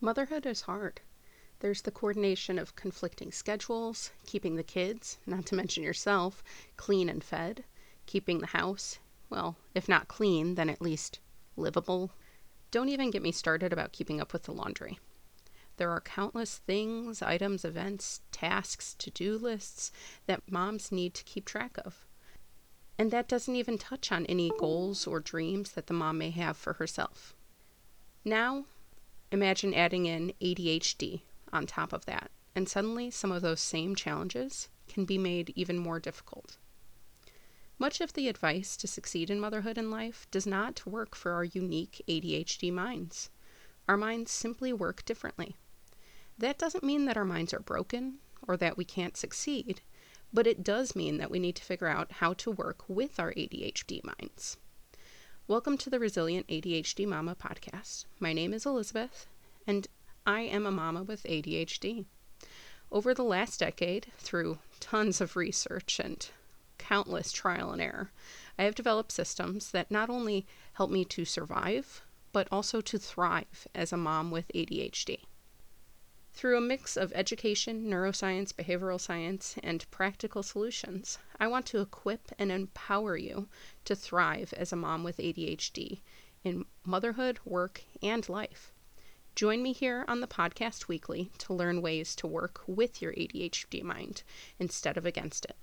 Motherhood is hard. There's the coordination of conflicting schedules, keeping the kids, not to mention yourself, clean and fed, keeping the house, well, if not clean, then at least livable. Don't even get me started about keeping up with the laundry. There are countless things, items, events, tasks, to do lists that moms need to keep track of. And that doesn't even touch on any goals or dreams that the mom may have for herself. Now, imagine adding in ADHD on top of that, and suddenly some of those same challenges can be made even more difficult. Much of the advice to succeed in motherhood and life does not work for our unique ADHD minds. Our minds simply work differently. That doesn't mean that our minds are broken or that we can't succeed, but it does mean that we need to figure out how to work with our ADHD minds. Welcome to the Resilient ADHD Mama podcast. My name is Elizabeth, and I am a mama with ADHD. Over the last decade, through tons of research and countless trial and error, I have developed systems that not only help me to survive, but also to thrive as a mom with ADHD. Through a mix of education, neuroscience, behavioral science, and practical solutions, I want to equip and empower you to thrive as a mom with ADHD in motherhood, work, and life. Join me here on the podcast weekly to learn ways to work with your ADHD mind instead of against it.